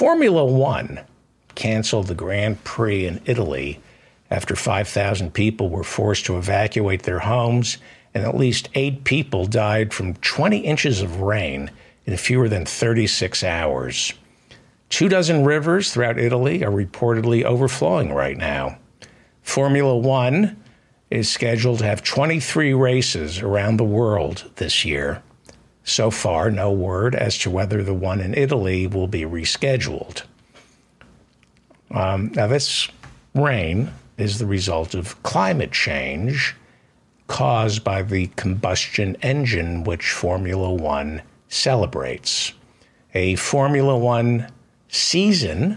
Formula One canceled the Grand Prix in Italy after 5,000 people were forced to evacuate their homes and at least eight people died from 20 inches of rain in fewer than 36 hours. Two dozen rivers throughout Italy are reportedly overflowing right now. Formula One is scheduled to have 23 races around the world this year. So far, no word as to whether the one in Italy will be rescheduled. Um, now, this rain is the result of climate change caused by the combustion engine which Formula One celebrates. A Formula One season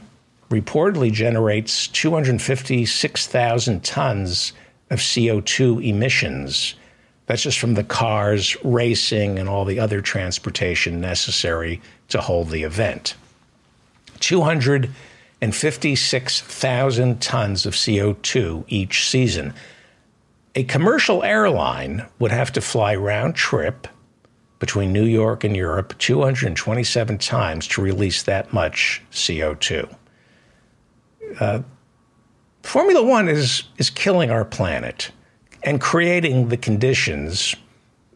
reportedly generates 256,000 tons of CO2 emissions. That's just from the cars, racing, and all the other transportation necessary to hold the event. 256,000 tons of CO2 each season. A commercial airline would have to fly round trip between New York and Europe 227 times to release that much CO2. Uh, Formula One is, is killing our planet and creating the conditions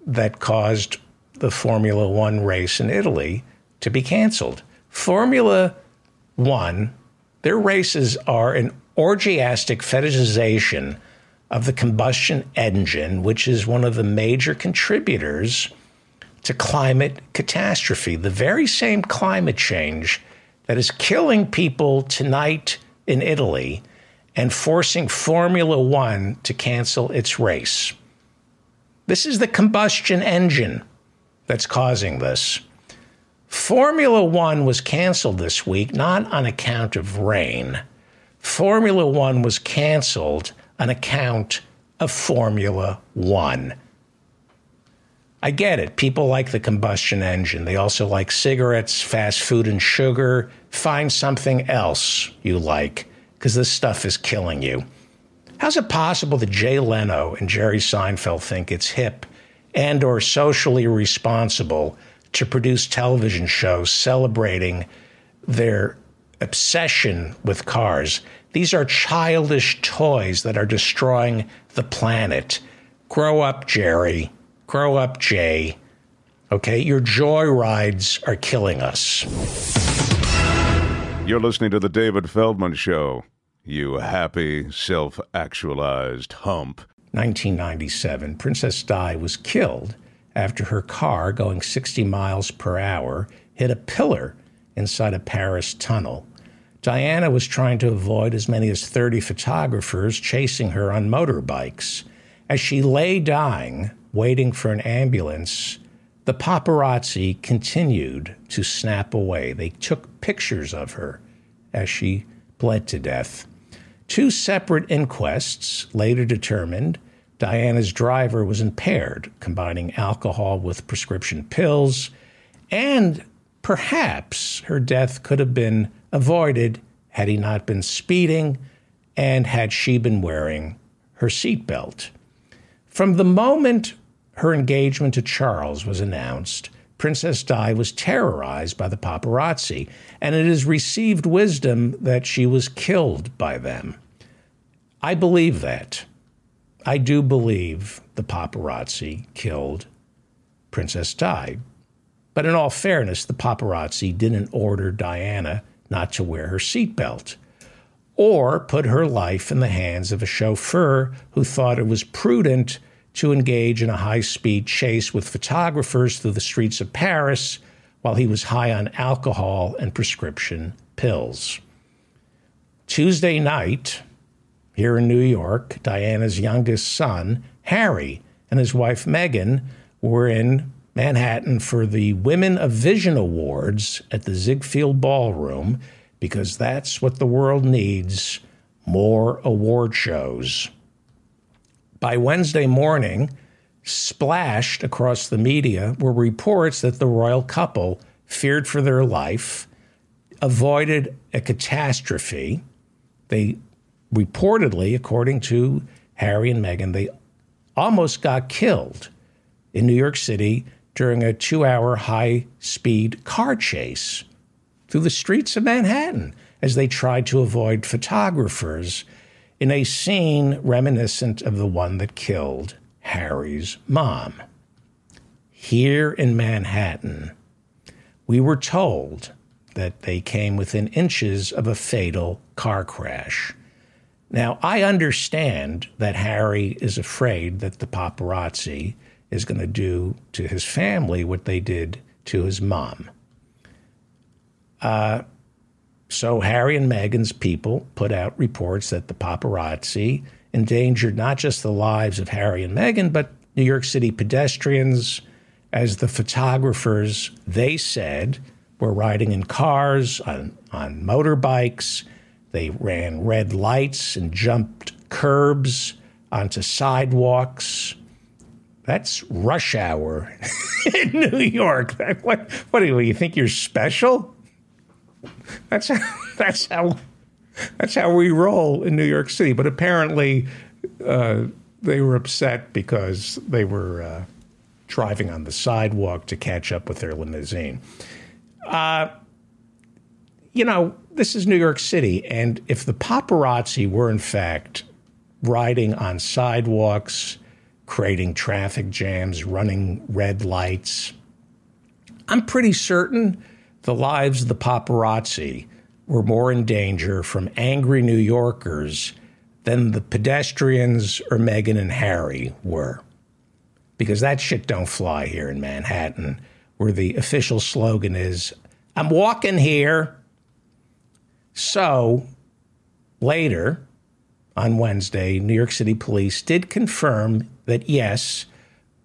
that caused the Formula One race in Italy to be canceled. Formula One, their races are an orgiastic fetishization of the combustion engine, which is one of the major contributors to climate catastrophe, the very same climate change that is killing people tonight in Italy and forcing Formula One to cancel its race. This is the combustion engine that's causing this. Formula One was canceled this week not on account of rain. Formula One was canceled on account of Formula One. I get it. People like the combustion engine. They also like cigarettes, fast food, and sugar. Find something else you like because this stuff is killing you. How's it possible that Jay Leno and Jerry Seinfeld think it's hip and or socially responsible to produce television shows celebrating their obsession with cars? These are childish toys that are destroying the planet. Grow up, Jerry. Grow up, Jay. Okay, your joy rides are killing us. You're listening to The David Feldman Show. You happy, self actualized hump. 1997, Princess Di was killed after her car, going 60 miles per hour, hit a pillar inside a Paris tunnel. Diana was trying to avoid as many as 30 photographers chasing her on motorbikes. As she lay dying, waiting for an ambulance, the paparazzi continued to snap away. They took pictures of her as she bled to death. Two separate inquests later determined Diana's driver was impaired, combining alcohol with prescription pills, and perhaps her death could have been avoided had he not been speeding and had she been wearing her seatbelt. From the moment her engagement to Charles was announced, Princess Di was terrorized by the paparazzi, and it is received wisdom that she was killed by them. I believe that. I do believe the paparazzi killed Princess Di. But in all fairness, the paparazzi didn't order Diana not to wear her seatbelt or put her life in the hands of a chauffeur who thought it was prudent to engage in a high speed chase with photographers through the streets of Paris while he was high on alcohol and prescription pills. Tuesday night, here in New York, Diana's youngest son, Harry, and his wife, Meghan, were in Manhattan for the Women of Vision Awards at the Ziegfeld Ballroom because that's what the world needs more award shows by Wednesday morning, splashed across the media were reports that the royal couple feared for their life, avoided a catastrophe. They reportedly, according to Harry and Meghan, they almost got killed in New York City during a two hour high speed car chase. through the streets of Manhattan as they tried to avoid photographers in a scene reminiscent of the one that killed Harry's mom. Here in Manhattan, we were told that they came within inches of a fatal car crash. Now, I understand that Harry is afraid that the paparazzi is going to do to his family what they did to his mom. Uh, so Harry and Meghan's people put out reports that the paparazzi endangered not just the lives of Harry and Meghan, but New York City pedestrians, as the photographers, they said, were riding in cars, on, on motorbikes. They ran red lights and jumped curbs onto sidewalks. That's rush hour in New York. What, what do you, you think you're special? That's how, that's how that's how we roll in New York City. But apparently, uh, they were upset because they were uh, driving on the sidewalk to catch up with their limousine. Uh, you know, this is New York City, and if the paparazzi were in fact riding on sidewalks, creating traffic jams, running red lights, I'm pretty certain the lives of the paparazzi were more in danger from angry New Yorkers than the pedestrians or Meghan and Harry were. Because that shit don't fly here in Manhattan, where the official slogan is, I'm walking here. So later, on Wednesday, New York City police did confirm that yes,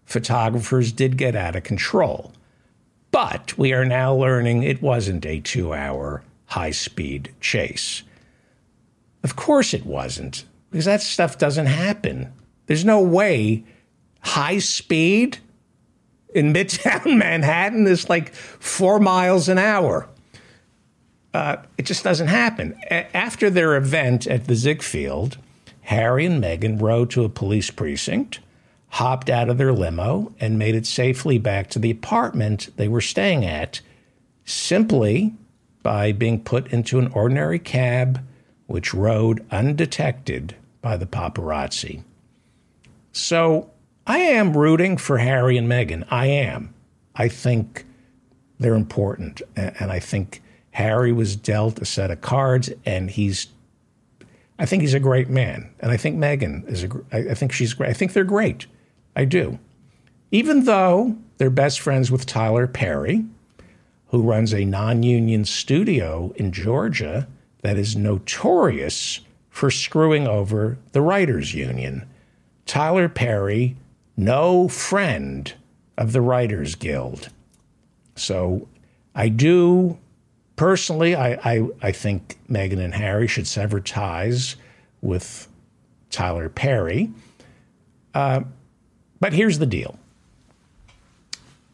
photographers did get out of control. But we are now learning it wasn't a two hour high speed chase. Of course it wasn't, because that stuff doesn't happen. There's no way high speed in Midtown Manhattan is like four miles an hour. Uh, it just doesn't happen. A- after their event at the Ziegfeld, Harry and Meghan rode to a police precinct hopped out of their limo and made it safely back to the apartment they were staying at simply by being put into an ordinary cab which rode undetected by the paparazzi. So I am rooting for Harry and Meghan. I am. I think they're important. And I think Harry was dealt a set of cards and he's I think he's a great man. And I think Meghan is a I think she's great. I think they're great. I do. Even though they're best friends with Tyler Perry, who runs a non union studio in Georgia that is notorious for screwing over the writers' union. Tyler Perry, no friend of the Writers Guild. So I do personally, I, I, I think Meghan and Harry should sever ties with Tyler Perry. Uh, but here's the deal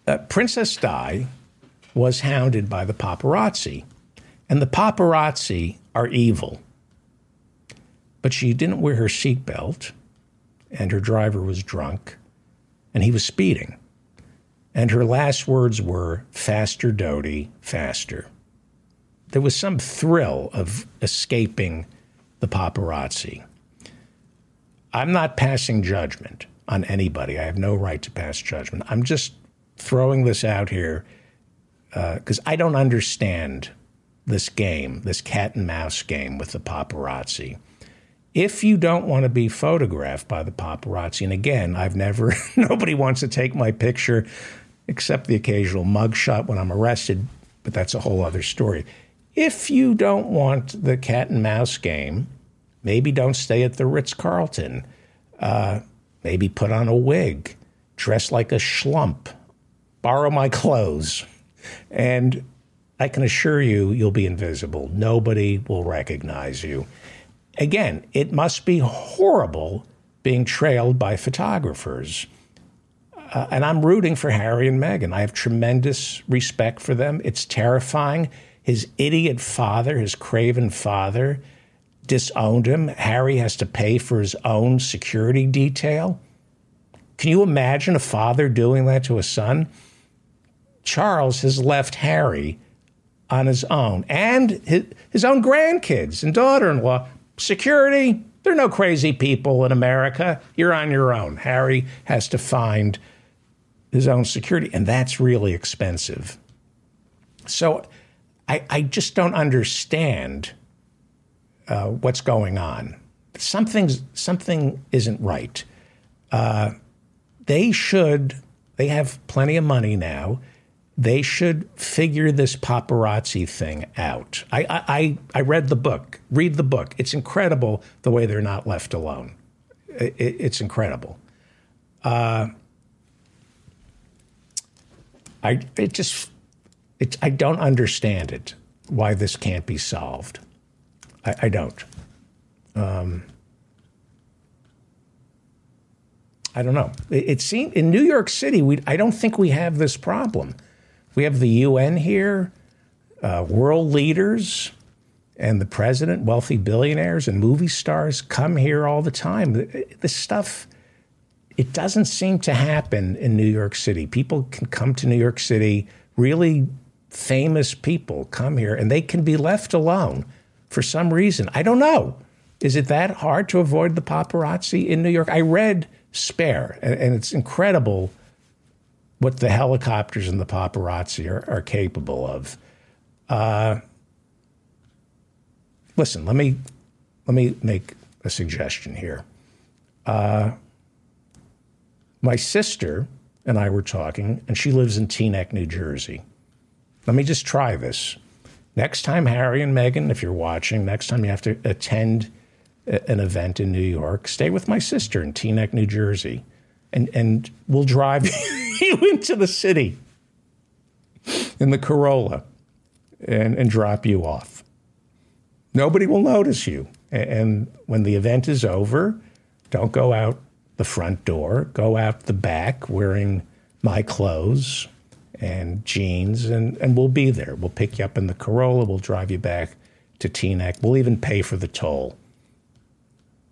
uh, Princess Di was hounded by the paparazzi, and the paparazzi are evil. But she didn't wear her seatbelt, and her driver was drunk, and he was speeding. And her last words were, Faster, Dodi, faster. There was some thrill of escaping the paparazzi. I'm not passing judgment on anybody. I have no right to pass judgment. I'm just throwing this out here because uh, I don't understand this game, this cat and mouse game with the paparazzi. If you don't want to be photographed by the paparazzi, and again, I've never, nobody wants to take my picture except the occasional mugshot when I'm arrested, but that's a whole other story. If you don't want the cat and mouse game, maybe don't stay at the Ritz Carlton. Uh, maybe put on a wig, dress like a schlump, borrow my clothes. And I can assure you, you'll be invisible. Nobody will recognize you. Again, it must be horrible being trailed by photographers. Uh, and I'm rooting for Harry and Meghan. I have tremendous respect for them. It's terrifying. His idiot father, his craven father, disowned him. Harry has to pay for his own security detail. Can you imagine a father doing that to a son? Charles has left Harry on his own and his, his own grandkids and daughter in law. Security, there are no crazy people in America. You're on your own. Harry has to find his own security, and that's really expensive. So I, I just don't understand uh, what's going on. Something's, something isn't right. Uh, they should, they have plenty of money now. They should figure this paparazzi thing out. I, I, I read the book, read the book. It's incredible the way they're not left alone. It, it's incredible. Uh, I, it just, it, I don't understand it, why this can't be solved. I, I don't. Um, I don't know. It, it seems in New York City, we, I don't think we have this problem. We have the UN here, uh, world leaders, and the president, wealthy billionaires and movie stars come here all the time. This stuff, it doesn't seem to happen in New York City. People can come to New York City, really famous people come here, and they can be left alone for some reason. I don't know. Is it that hard to avoid the paparazzi in New York? I read Spare, and, and it's incredible what the helicopters and the paparazzi are, are capable of. Uh, listen, let me let me make a suggestion here. Uh, my sister and I were talking, and she lives in Teaneck, New Jersey. Let me just try this. Next time, Harry and Meghan, if you're watching, next time you have to attend an event in New York, stay with my sister in Teaneck, New Jersey, and, and we'll drive you into the city in the Corolla and, and drop you off. Nobody will notice you. And when the event is over, don't go out the front door, go out the back wearing my clothes and jeans, and, and we'll be there. We'll pick you up in the Corolla, we'll drive you back to Teaneck, we'll even pay for the toll.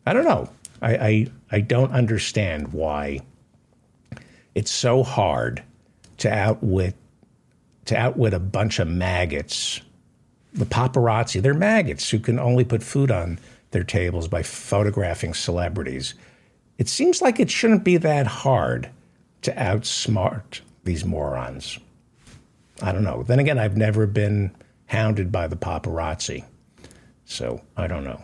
I don't know. I, I, I don't understand why it's so hard to outwit to outwit a bunch of maggots. The paparazzi, they're maggots who can only put food on their tables by photographing celebrities. It seems like it shouldn't be that hard to outsmart these morons. I don't know. Then again, I've never been hounded by the paparazzi. So I don't know.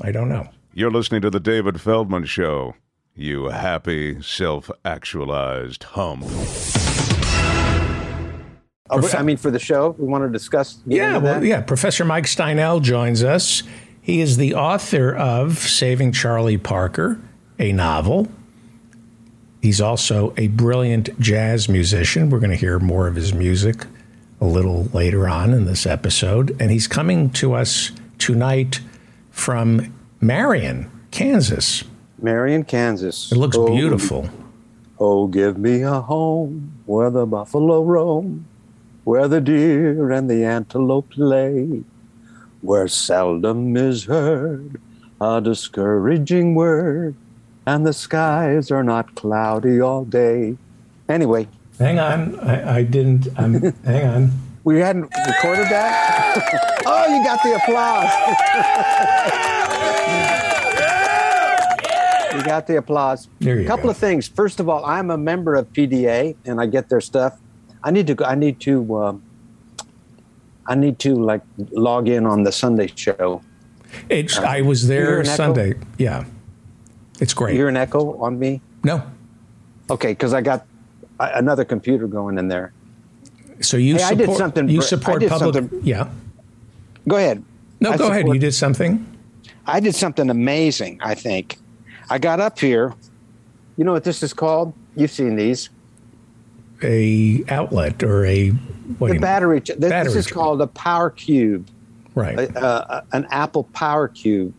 I don't know. You're listening to The David Feldman Show. You happy, self actualized hum. Oh, I mean, for the show, we want to discuss. Yeah, well, yeah. Professor Mike Steinel joins us. He is the author of Saving Charlie Parker, a novel. He's also a brilliant jazz musician. We're going to hear more of his music a little later on in this episode. And he's coming to us tonight from Marion, Kansas. Marion, Kansas. It looks oh, beautiful. Oh, give me a home where the buffalo roam, where the deer and the antelope play, where seldom is heard a discouraging word, and the skies are not cloudy all day. Anyway. Hang on. I, I didn't. I'm, hang on. We hadn't recorded that? oh, you got the applause. you got the applause. A couple go. of things. First of all, I'm a member of PDA, and I get their stuff. I need to. go, I need to. Uh, I need to like log in on the Sunday show. It's. Uh, I was there Sunday. Echo? Yeah, it's great. You hear an echo on me? No. Okay, because I got another computer going in there. So you hey, support, I did something. You support public. Something, yeah. Go ahead. No, I go support, ahead. You did something. I did something amazing. I think. I got up here. You know what this is called? You've seen these. A outlet or a what the battery. This, battery is called a power cube. Right. A, an Apple Power Cube.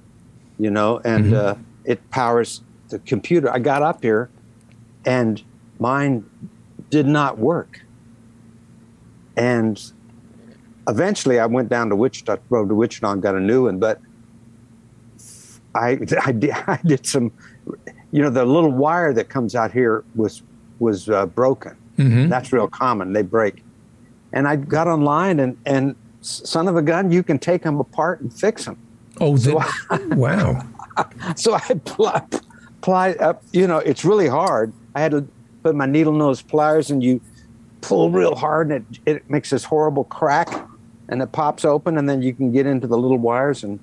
You know, and mm-hmm. uh, it powers the computer. I got up here, and mine did not work. And eventually, I went down to Wichita, drove to Wichita, and got a new one. But I, I, did, I did some, you know, the little wire that comes out here was was uh, broken. Mm-hmm. That's real common. They break. And I got online and and son of a gun, you can take them apart and fix them. Oh, the, wow. So I ply, ply up, you know, it's really hard. I had to put my needle nose pliers and you pull real hard and it, it makes this horrible crack and it pops open and then you can get into the little wires and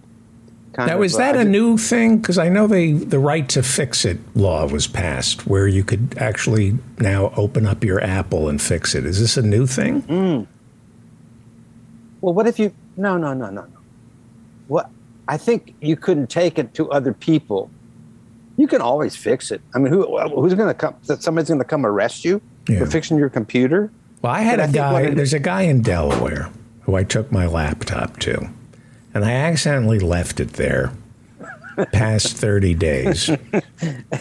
kind Now, of. is that uh, a new thing? Because I know they the right to fix it law was passed, where you could actually now open up your Apple and fix it. Is this a new thing? Mm. Well, what if you? No, no, no, no, no. What? I think you couldn't take it to other people. You can always fix it. I mean, who who's going to come? That somebody's going to come arrest you Yeah. for fixing your computer? Well, I had But I a what guy. it- There's a guy in Delaware who I took my laptop to, and I accidentally left it there past 30 days.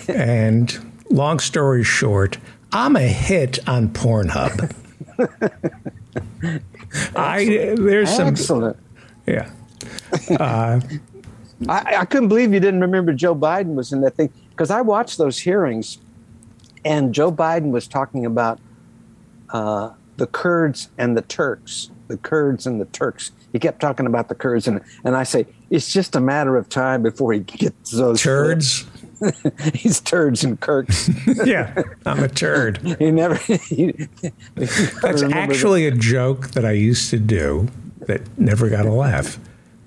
and long story short, I'm a hit on Pornhub. I there's some Excellent. yeah. I, I couldn't believe you didn't remember Joe Biden was in that thing because I watched those hearings, and Joe Biden was talking about uh, the Kurds and the Turks, the Kurds and the Turks. He kept talking about the Kurds, and and I say it's just a matter of time before he gets those Turds. He's turds and Kirks. yeah, I'm a turd. he never. He, That's actually a joke that I used to do that never got a laugh.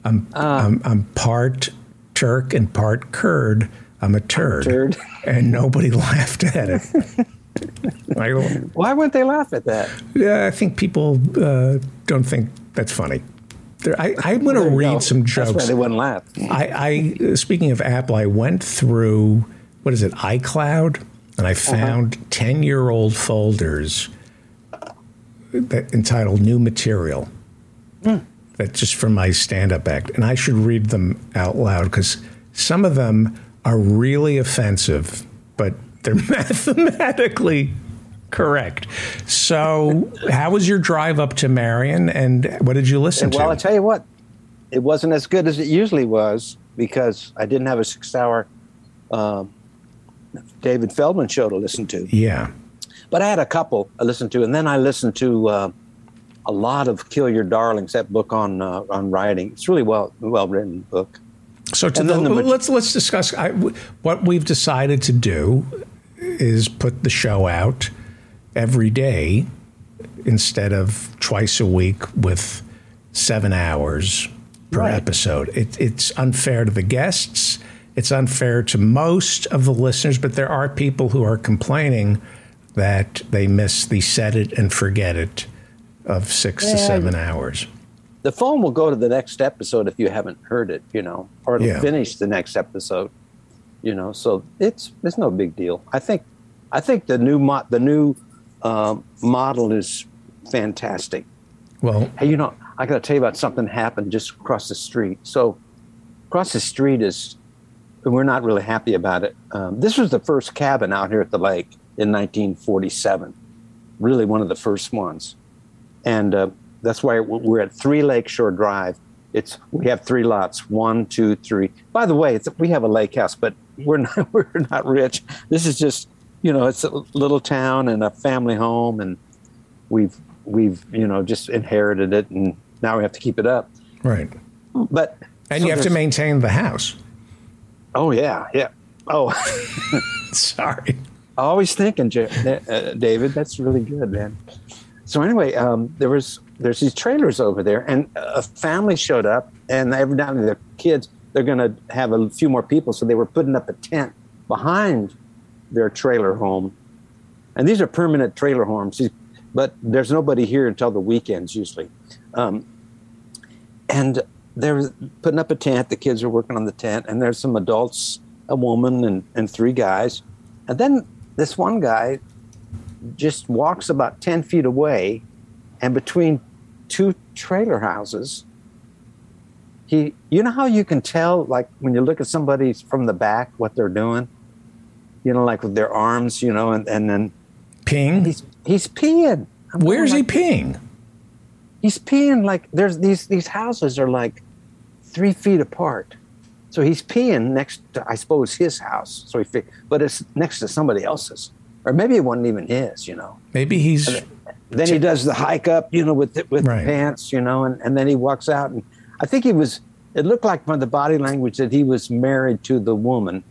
I'm Ah. I'm, I'm part Turk and part Kurd. I'm a turd, turd. and nobody laughed at it. I, Why wouldn't they laugh at that? yeah, I think people uh, don't think that's funny. I, I'm going to read go. some That's why jokes. they wouldn't laugh. I, I speaking of Apple, I went through what is it, iCloud, and I found ten year old folders that entitled "New Material." That just from my stand up act, and I should read them out loud because some of them are really offensive, but they're mathematically correct. So, how was your drive up to Marion, and what did you listen to? well, I to? tell you what, it wasn't as good as it usually was because I didn't have a six-hour um, David Feldman show to listen to. yeah. But I had a couple I listened to, and then I listened to uh, a lot of "Kill Your Darlings," that book on uh, on writing. It's really well well written book. So to the, the let's let's discuss I, what we've decided to do is put the show out every day instead of twice a week with seven hours per Right. episode. It, it's unfair to the guests. It's unfair to most of the listeners, but there are people who are complaining that they miss the set it and forget it of six to Yeah. seven hours. The phone will go to the next episode if you haven't heard it, you know, or it'll Yeah. finish the next episode, you know. So it's it's no big deal. I think I think the new mo- the new um, model is fantastic. Well, Hey, you know, I got to tell you about something happened just across the street. So, across the street is, we're not really happy about it. Um, this was the first cabin out here at the lake in 1947, really one of the first ones, and uh, that's why we're at Three Lakeshore Drive. It's we have three lots, one, two, three. By the way, it's, we have a lake house, but we're not we're not rich. This is just you know, it's a little town and a family home, and we've we've you know just inherited it and now we have to keep it up right. but And so you have to maintain the house. oh yeah yeah oh Sorry. always thinking uh, david that's really good man so anyway um, there was there's these trailers over there and a family showed up and every now and then their kids they're going to have a few more people so they were putting up a tent behind their trailer home. And these are permanent trailer homes but there's nobody here until the weekends usually. Um, and they're putting up a tent the kids are working on the tent and there's some adults a woman and, and three guys. And then this one guy just walks about 10 feet away and between two trailer houses he you know how you can tell like when you look at somebody from the back what they're doing? You know like with their arms you know and, and then Ping. he's he's peeing. I'm Where's he peeing? he's peeing like there's these these houses are like three feet apart. So he's peeing next to i suppose his house. So he but it's next to somebody else's or maybe it wasn't even his you know Maybe he's then he does the hike up, you know, with the, with Right. pants, you know, and, and then he walks out. And I think he was. It looked like from the body language that he was married to the woman,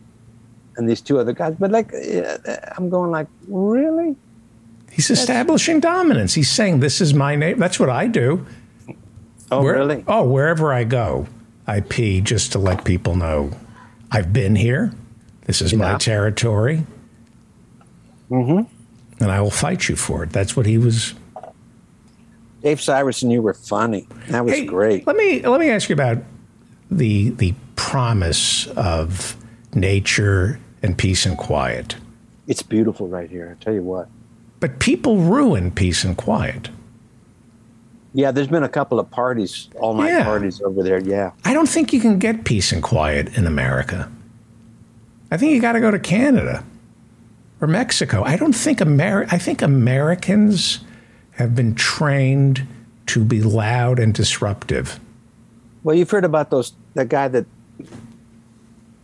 and these two other guys. But like, uh, I'm going like, really? He's establishing dominance. He's saying, "This is my name." That's what I do. Oh, Where- really? Oh, wherever I go, I pee just to let people know I've been here. This is my territory. Mm-hmm. And I will fight you for it. That's what he was. Dave Cyrus and you were funny. That was Hey, great. Let me let me ask you about the the promise of nature and peace and quiet. It's beautiful right here. I tell you what. But people ruin peace and quiet. Yeah, there's been a couple of parties, all night Yeah. parties over there. Yeah. I don't think you can get peace and quiet in America. I think you got to go to Canada or Mexico. I don't think Amer- I think Americans have been trained to be loud and disruptive. Well, you've heard about those that guy that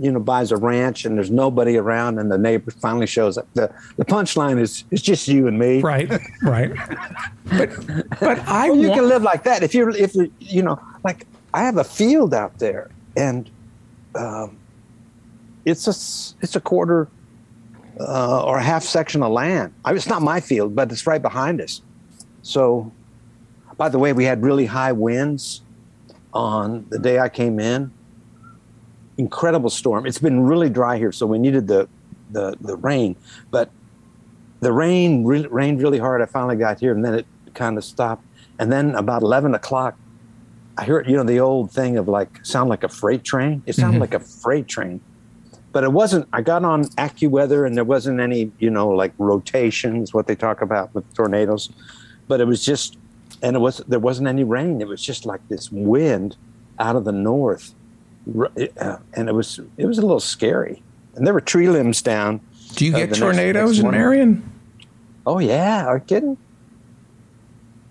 you know buys a ranch and there's nobody around and the neighbor finally shows up. The the punchline is it's just you and me. Right, right. But but I Well, you can live like that if you're if you you know like I have a field out there and um, it's a it's a quarter uh, or a half section of land. I mean, it's not my field, but it's right behind us. So, by the way, we had really high winds on the day I came in. Incredible storm. It's been really dry here, so we needed the the, the rain, but the rain re- rained really hard. I finally got here, and then it kind of stopped. And then about eleven o'clock, I heard you know the old thing of like sound like a freight train. It sounded Mhm. like a freight train, but it wasn't. I got on AccuWeather, and there wasn't any you know like rotations, what they talk about with tornadoes. But it was just, and it was there wasn't any rain. It was just like this wind out of the north, uh, and it was it was a little scary. And there were tree limbs down. do you uh, get next- tornadoes next in. Marion? Oh yeah, are you kidding?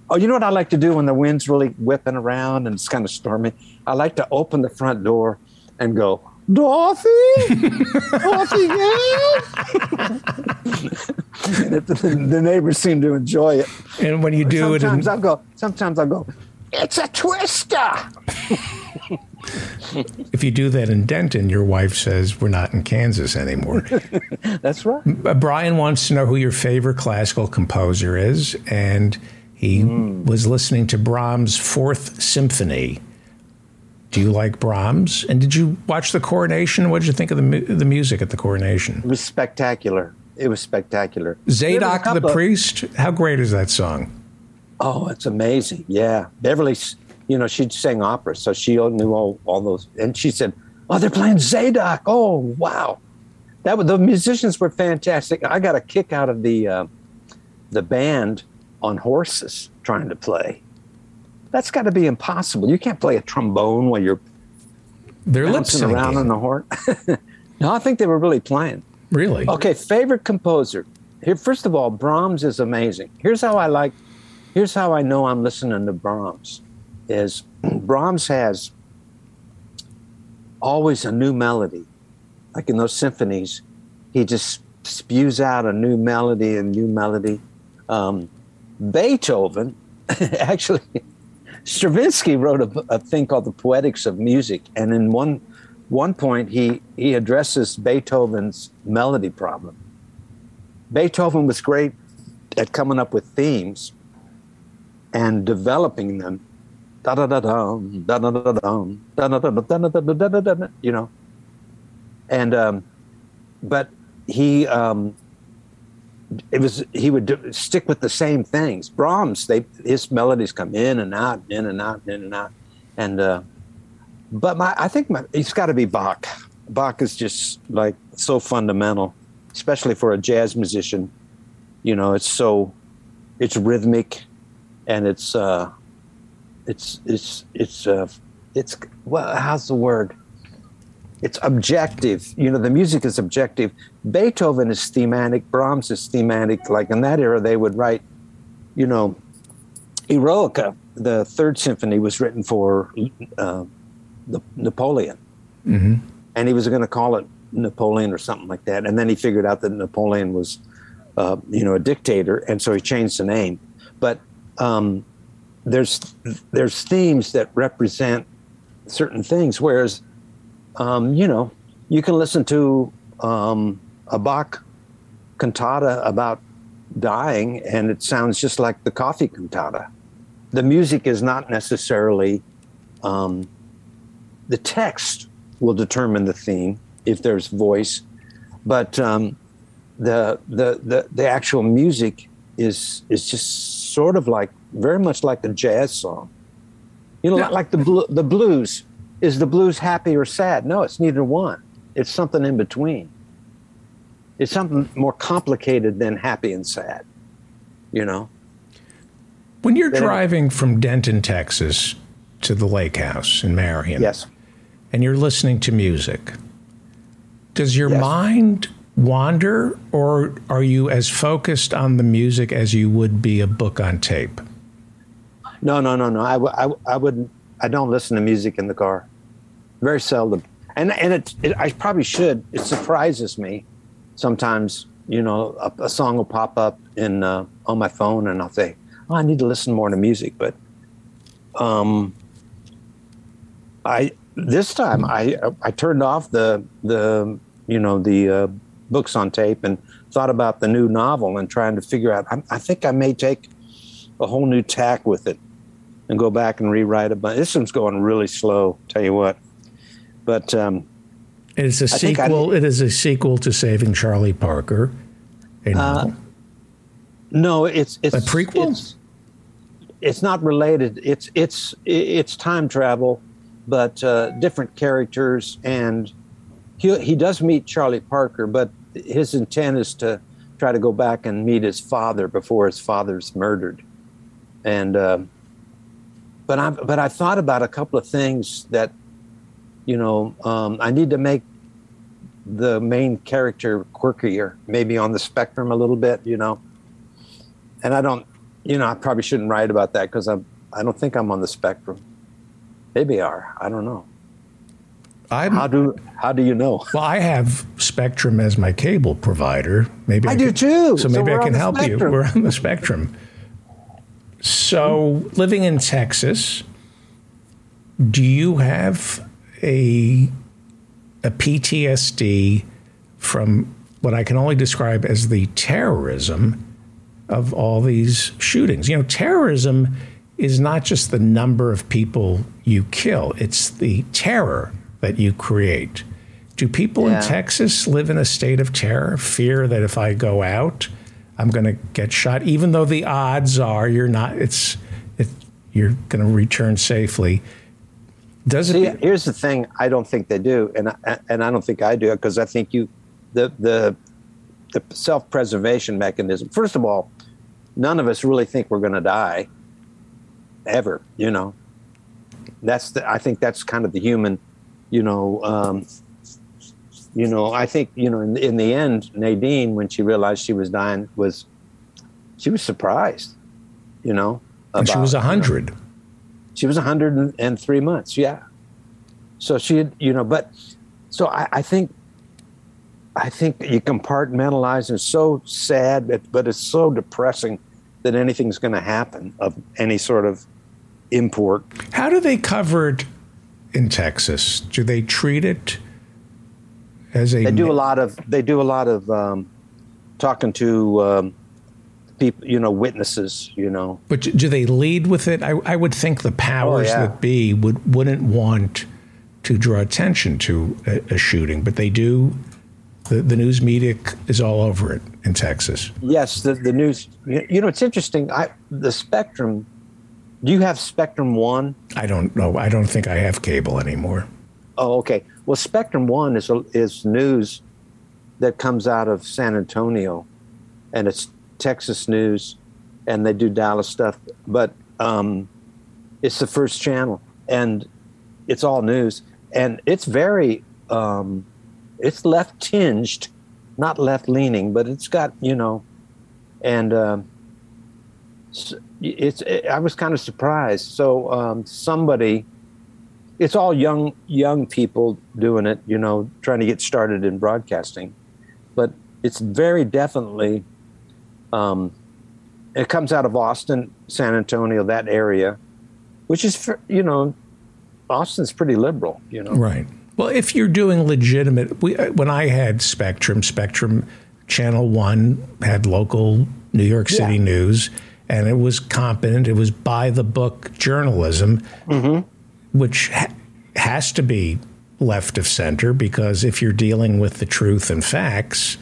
Oh, you know what I like to do when the wind's really whipping around and it's kind of stormy? I like to open the front door and go, Dorothy, Dorothy, yeah. and it, the, the neighbors seem to enjoy it. And when you do it, Sometimes I'll go. Sometimes I'll go. It's a twister. if you do that in Denton, your wife says we're not in Kansas anymore. That's right. Uh, Brian wants to know who your favorite classical composer is, and he was listening to Brahms' Fourth Symphony. Do you like Brahms? And did you watch the coronation? What did you think of the mu- the music at the coronation? It was spectacular. It was spectacular. There was Zadok the priest. How great is that song? Oh, it's amazing. Yeah. Beverly. you know, she sang opera, so she knew all, all those. And she said, Oh, they're playing Zadok. Oh, wow. That was, the musicians were fantastic. I got a kick out of the uh, the band on horses trying to play. That's got to be impossible. You can't play a trombone while you're They're bouncing around on the horn. no, I think they were really playing. Really? Okay, favorite composer. Here, first of all, Brahms is amazing. Here's how I like. Here's how I know I'm listening to Brahms. Is Brahms has always a new melody, like in those symphonies. He just spews out a new melody and new melody. Um, Beethoven, actually, Stravinsky wrote a, a thing called the Poetics of Music, and in one one point he he addresses Beethoven's melody problem. Beethoven was great at coming up with themes and developing them. Da da da da da da da da da da da da da da da da. You know, and um, but he um, it was he would do, stick with the same things. Brahms, they his melodies come in and out, in and out, in and out, and uh, but my I think my it's got to be Bach. Bach is just like so fundamental, especially for a jazz musician. You know, it's so it's rhythmic, and it's uh, it's it's it's uh, it's well, how's the word? It's objective. You know, the music is objective. Beethoven is thematic. Brahms is thematic. Like in that era, they would write, you know, Eroica. The third symphony was written for uh, the, Napoleon, hmm and he was going to call it Napoleon or something like that. And then he figured out that Napoleon was, uh, you know, a dictator, and so he changed the name. but um, there's there's themes that represent certain things. Whereas, um, you know, you can listen to um, a Bach cantata about dying, and it sounds just like the coffee cantata. The music is not necessarily um, the text will determine the theme if there's voice, but um, the, the the the actual music is is just sort of like very much like a jazz song. You know, like the bl- the blues. Is the blues happy or sad? No, it's neither one. It's something in between. It's something more complicated than happy and sad. You know. When you're then driving from Denton, Texas, to the lake house in Marion, yes, and you're listening to music, does your yes. mind wander, or are you as focused on the music as you would be a book on tape? No, no, no, no. I, I, I wouldn't. I don't listen to music in the car. Very seldom. And and it, it I probably should. It surprises me sometimes. You know, a, a song will pop up in uh, on my phone, and I'll say, oh, "I need to listen more to music." But um, I this time I I turned off the the you know the uh, books on tape and thought about the new novel and trying to figure out. I, I think I may take a whole new tack with it and go back and rewrite a bunch. This one's going really slow. Tell you what, but um, it is a sequel. it is a sequel to Saving Charlie Parker. A novel. Uh, no, it's it's a prequel. It's, it's not related. It's it's it's time travel, but uh, different characters and he he does meet Charlie Parker, but his intent is to try to go back and meet his father before his father's murdered. And uh, but I but I thought about a couple of things that you know um, I need to make the main character quirkier, maybe on the spectrum a little bit, you know. And I don't, you know, I probably shouldn't write about that because I I don't think I'm on the spectrum. Maybe I are. I don't know. I'm, how do how do you know? Well, I have Spectrum as my cable provider. Maybe I, I do can, too. So maybe so I can help spectrum. you. We're on the spectrum. So, living in Texas, do you have a a PTSD from what I can only describe as the terrorism of all these shootings? You know, terrorism is not just the number of people you kill; it's the terror that you create. Do people yeah. in Texas live in a state of terror, fear that if I go out, I'm going to get shot, even though the odds are you're not. It's it, you're going to return safely. Does See, it? here's the thing. I don't think they do, and I, and I don't think I do because I think you, the the the self preservation mechanism. First of all, none of us really think we're going to die, ever. You know, that's the. I think that's kind of the human you know, um, you know, I think you know, in, in the end, Nadine, when she realized she was dying, was she was surprised, you know. About, and she was a hundred. You know, she was a hundred and three months. Yeah. So she had, you know, but so I, I think I think you compartmentalize. It's so sad, but, but it's so depressing that anything's going to happen of any sort of import. How do they cover it in Texas? Do they treat it as a? They do a lot of. They do a lot of um, talking to um, people. You know, witnesses. You know. But do they lead with it? I, I would think the powers oh, yeah. that be would wouldn't want to draw attention to a, a shooting, but they do. The, the news media is all over it in Texas. Yes, the, the news. You know, it's interesting. I the Spectrum do you have Spectrum One? I don't know. I don't think I have cable anymore. Oh, okay. Well, Spectrum One is is news that comes out of San Antonio, and it's Texas news, and they do Dallas stuff. But um, it's the first channel, and it's all news, and it's very um, it's left tinged, not left leaning, but it's got you know, and. Uh, it's it, I was kind of surprised. So um, somebody, it's all young young people doing it, you know, trying to get started in broadcasting, but it's very definitely um, It comes out of Austin, San Antonio, that area, which is, you know, Austin's pretty liberal, you know. Right. Well, if you're doing legitimate, we, uh, when I had Spectrum, Spectrum Channel One had local New York City Yeah. news, and it was competent. It was by the book journalism, which ha- has to be left of center because if you're dealing with the truth and facts,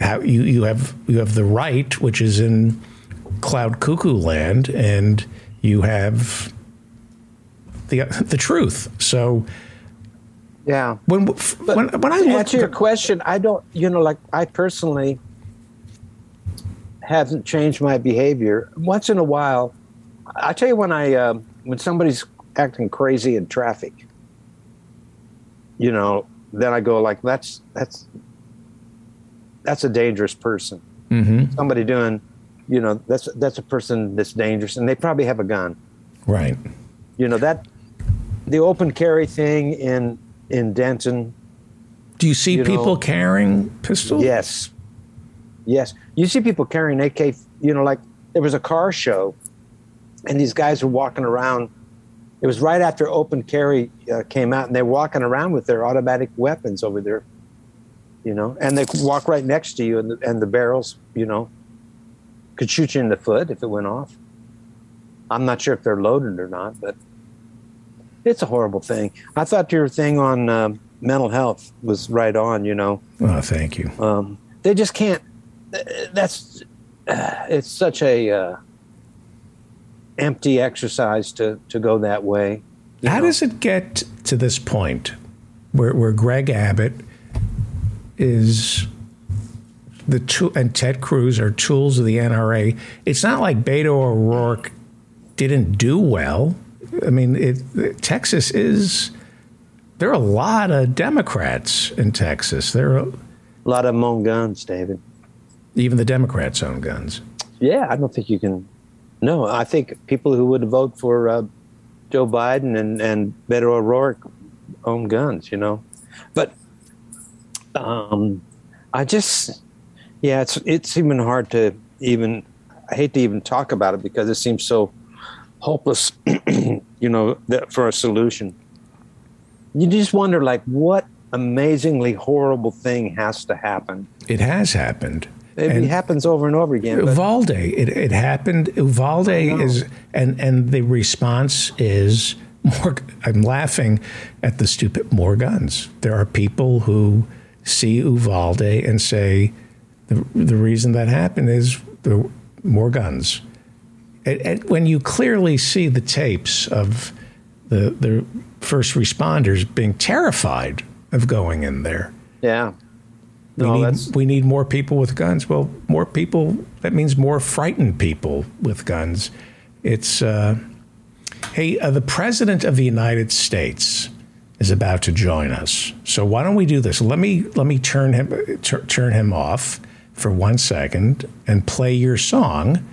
how, you you have you have the right, which is in cloud cuckoo land, and you have the the truth. So Yeah. when when, when I to answer your question, I don't, you know, like I personally haven't changed my behavior. Once in a while, I tell you when I um, when somebody's acting crazy in traffic, you know, then I go like, that's that's that's a dangerous person. Mhm. Somebody doing, you know, that's that's a person that's dangerous, and they probably have a gun. right, You know that the open carry thing in in Denton. do you see You people know- carrying pistols? Yes. Yes. You see people carrying AK, you know, like there was a car show and these guys were walking around. It was right after open carry uh, came out and they're walking around with their automatic weapons over there, you know, and they walk right next to you and the, and the barrels, you know, could shoot you in the foot if it went off. I'm not sure if they're loaded or not, but it's a horrible thing. I thought your thing on um mental health was right on, you know Oh, thank you. um, they just can't that's uh, it's such a uh, empty exercise to to go that way How know? does it get to this point where where Greg Abbott is the tool and Ted Cruz are tools of the NRA? It's not like Beto O'Rourke didn't do well. I mean, it, Texas is. There are a lot of Democrats in Texas. There are a lot of them own guns david even the Democrats own guns. yeah i don't think you can no i think people who would vote for uh, joe biden and and beto o'rourke own guns you know? But um i just yeah it's it's even hard to even i hate to even talk about it because it seems so hopeless you know that for a solution. You just wonder like what amazingly horrible thing has to happen. It has happened. It And- happens over and over again but Uvalde, it, it happened. Uvalde is, and and the response is more. I'm laughing at the stupid more guns. There are people who see Uvalde and say the the reason that happened is the more guns. And, and when you clearly see the tapes of the the first responders being terrified of going in there. yeah We, no need, we need more people with guns. Well, more people, that means more frightened people with guns. It's, uh, hey, uh, the President of the United States is about to join us. So why don't we do this? Let me, let me turn him, tur- turn him off for one second and play your song.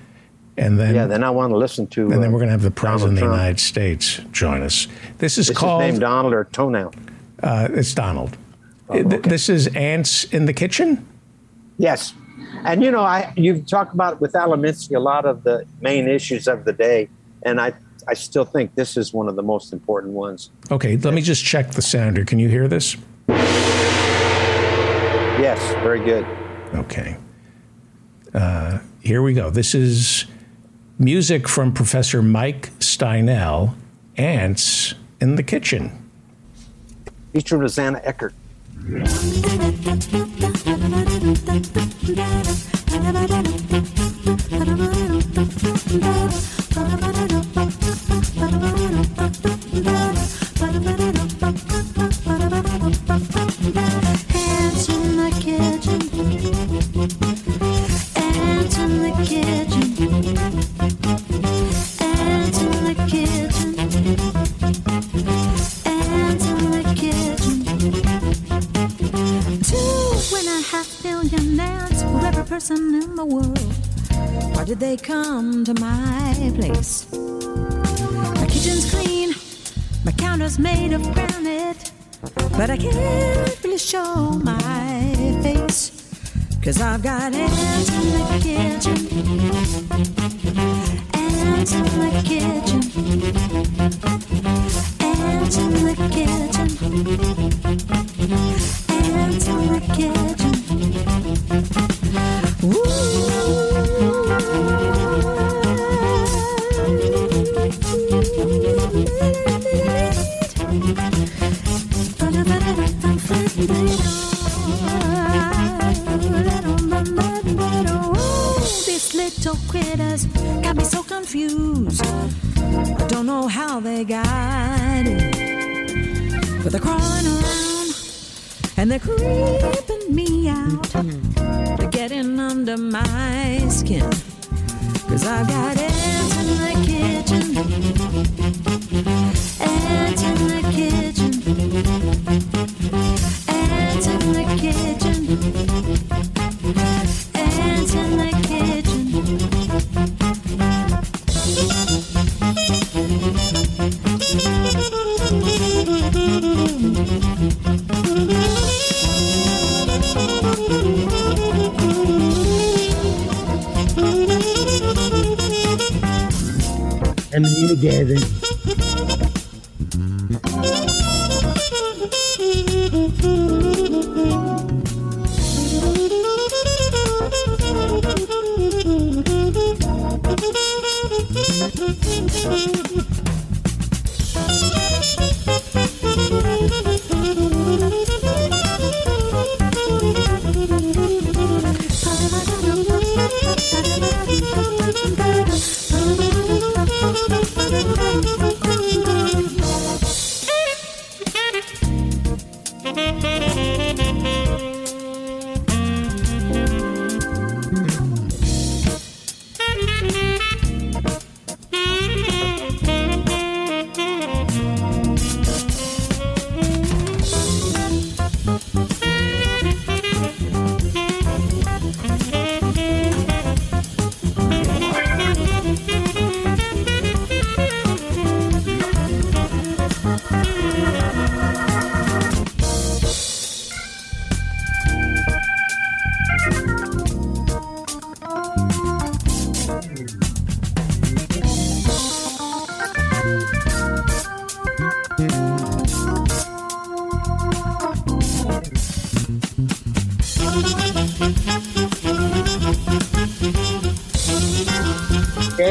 And then, yeah then i want to listen to and then uh, we're going to have the President of the. United States join us. This is Is called, his name Donald or Toenail? uh, it's Donald. Oh, Th- This is Ants in the Kitchen. Yes. And you know, I you talk about with Alaminsky a lot of the main issues of the day, and I I still think this is one of the most important ones. Okay, let me just check the sounder. Can you hear this? Yes, very good. Okay. Uh, here we go. This is music from Professor Mike Steinel, Ants in the Kitchen. Featured Rosana Eckert. Of granite. But I can't really show my face. Cause I've got ants in the kitchen. Ants in the kitchen. Cause I've got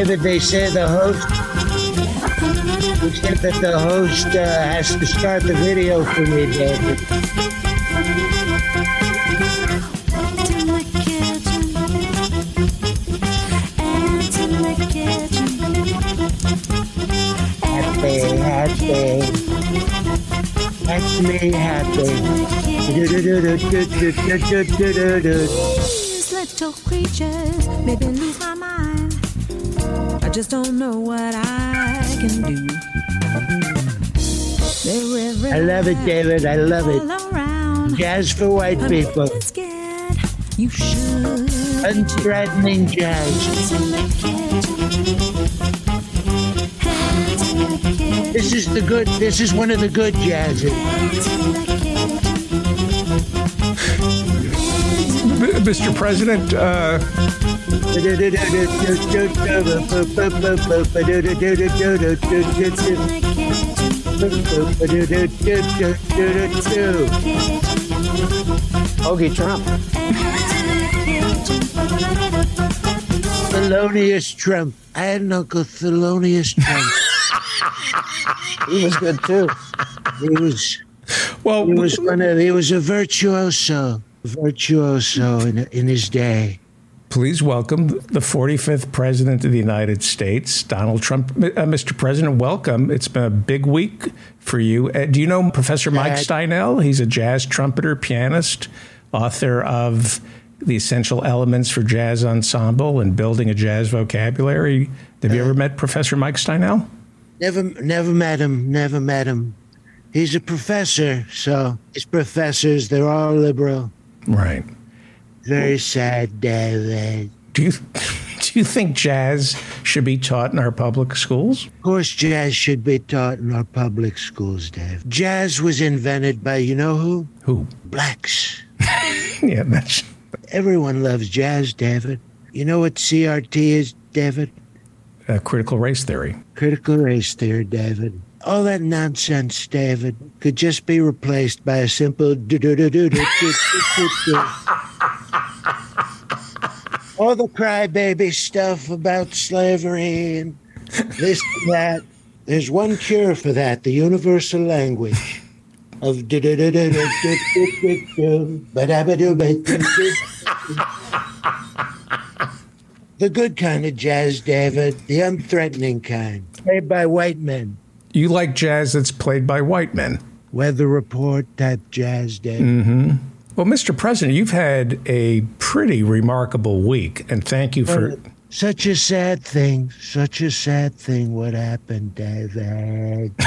that they say the host we said that the host uh, has to start the video for me, David. Happy, happy. That's me happy. These little creatures made me lose my just don't know what I can do. I love it, David. I love it. Jazz for white I'm people. scared. You should. Unthreatening jazz. Hands in the kitchen. Hands in the kitchen. This is the good. This is one of the good jazzes. Hands in the kitchen. M- Mr. President, uh, Hoagie Trump. Thelonious Trump. I had an uncle Thelonious Trump. He was good too. He was well, he was one of he was a virtuoso, virtuoso in in his day. Please welcome the 45th President of the United States, Donald Trump. Uh, Mr. President, welcome. It's been a big week for you. Uh, do you know Professor Mike Uh, Steinel? He's a jazz trumpeter, pianist, author of The Essential Elements for Jazz Ensemble and Building a Jazz Vocabulary. Have you ever met Professor Mike Steinel? Never never met him. Never met him. He's a professor, so his professors they're all liberal. Right very sad, David. Do you do you think jazz should be taught in our public schools? Of course, jazz should be taught in our public schools, Dave. Jazz was invented by you know who? Who? Blacks. yeah, that's. Everyone loves jazz, David. You know what CRT is, David? Uh, critical race theory. Critical race theory, David. All that nonsense, David, could just be replaced by a simple all the crybaby stuff about slavery and this and that. There's one cure for that: the universal language of the good kind of jazz, David, the unthreatening kind, played by white men. You like jazz that's played by white men. Weather report type jazz, David. Mm-hmm. Well, Mr. President, you've had a pretty remarkable week, and thank you for. Such a sad thing. Such a sad thing what happened, David.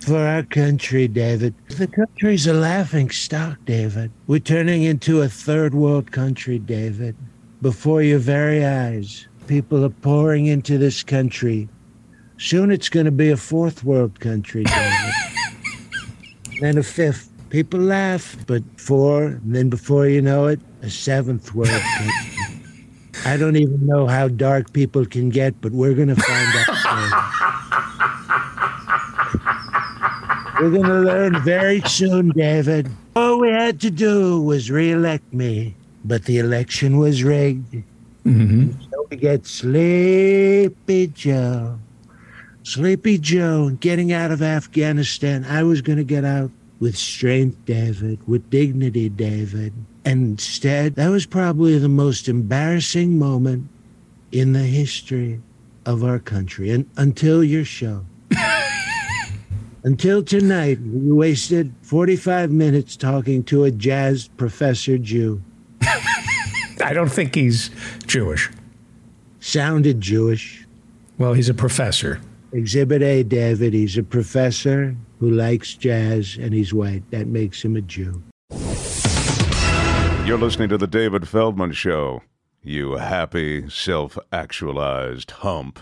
For our country, David. The country's a laughing stock, David. We're turning into a third world country, David. Before your very eyes, people are pouring into this country. Soon it's going to be a fourth world country, David. then a fifth. People laugh, but four, and then before you know it, a seventh world. I don't even know how dark people can get, but we're going to find out. We're going to learn very soon, David. All we had to do was re-elect me, but the election was rigged. Mm-hmm. So we get Sleepy Joe. Sleepy Joe getting out of Afghanistan. I was going to get out with strength, David, with dignity, David. And instead, that was probably the most embarrassing moment in the history of our country. And until your show. until tonight, we wasted 45 minutes talking to a jazz professor Jew. I don't think he's Jewish. Sounded Jewish. Well, he's a professor. Exhibit A, David. He's a professor who likes jazz and he's white. That makes him a Jew. You're listening to The David Feldman Show. You happy, self actualized hump.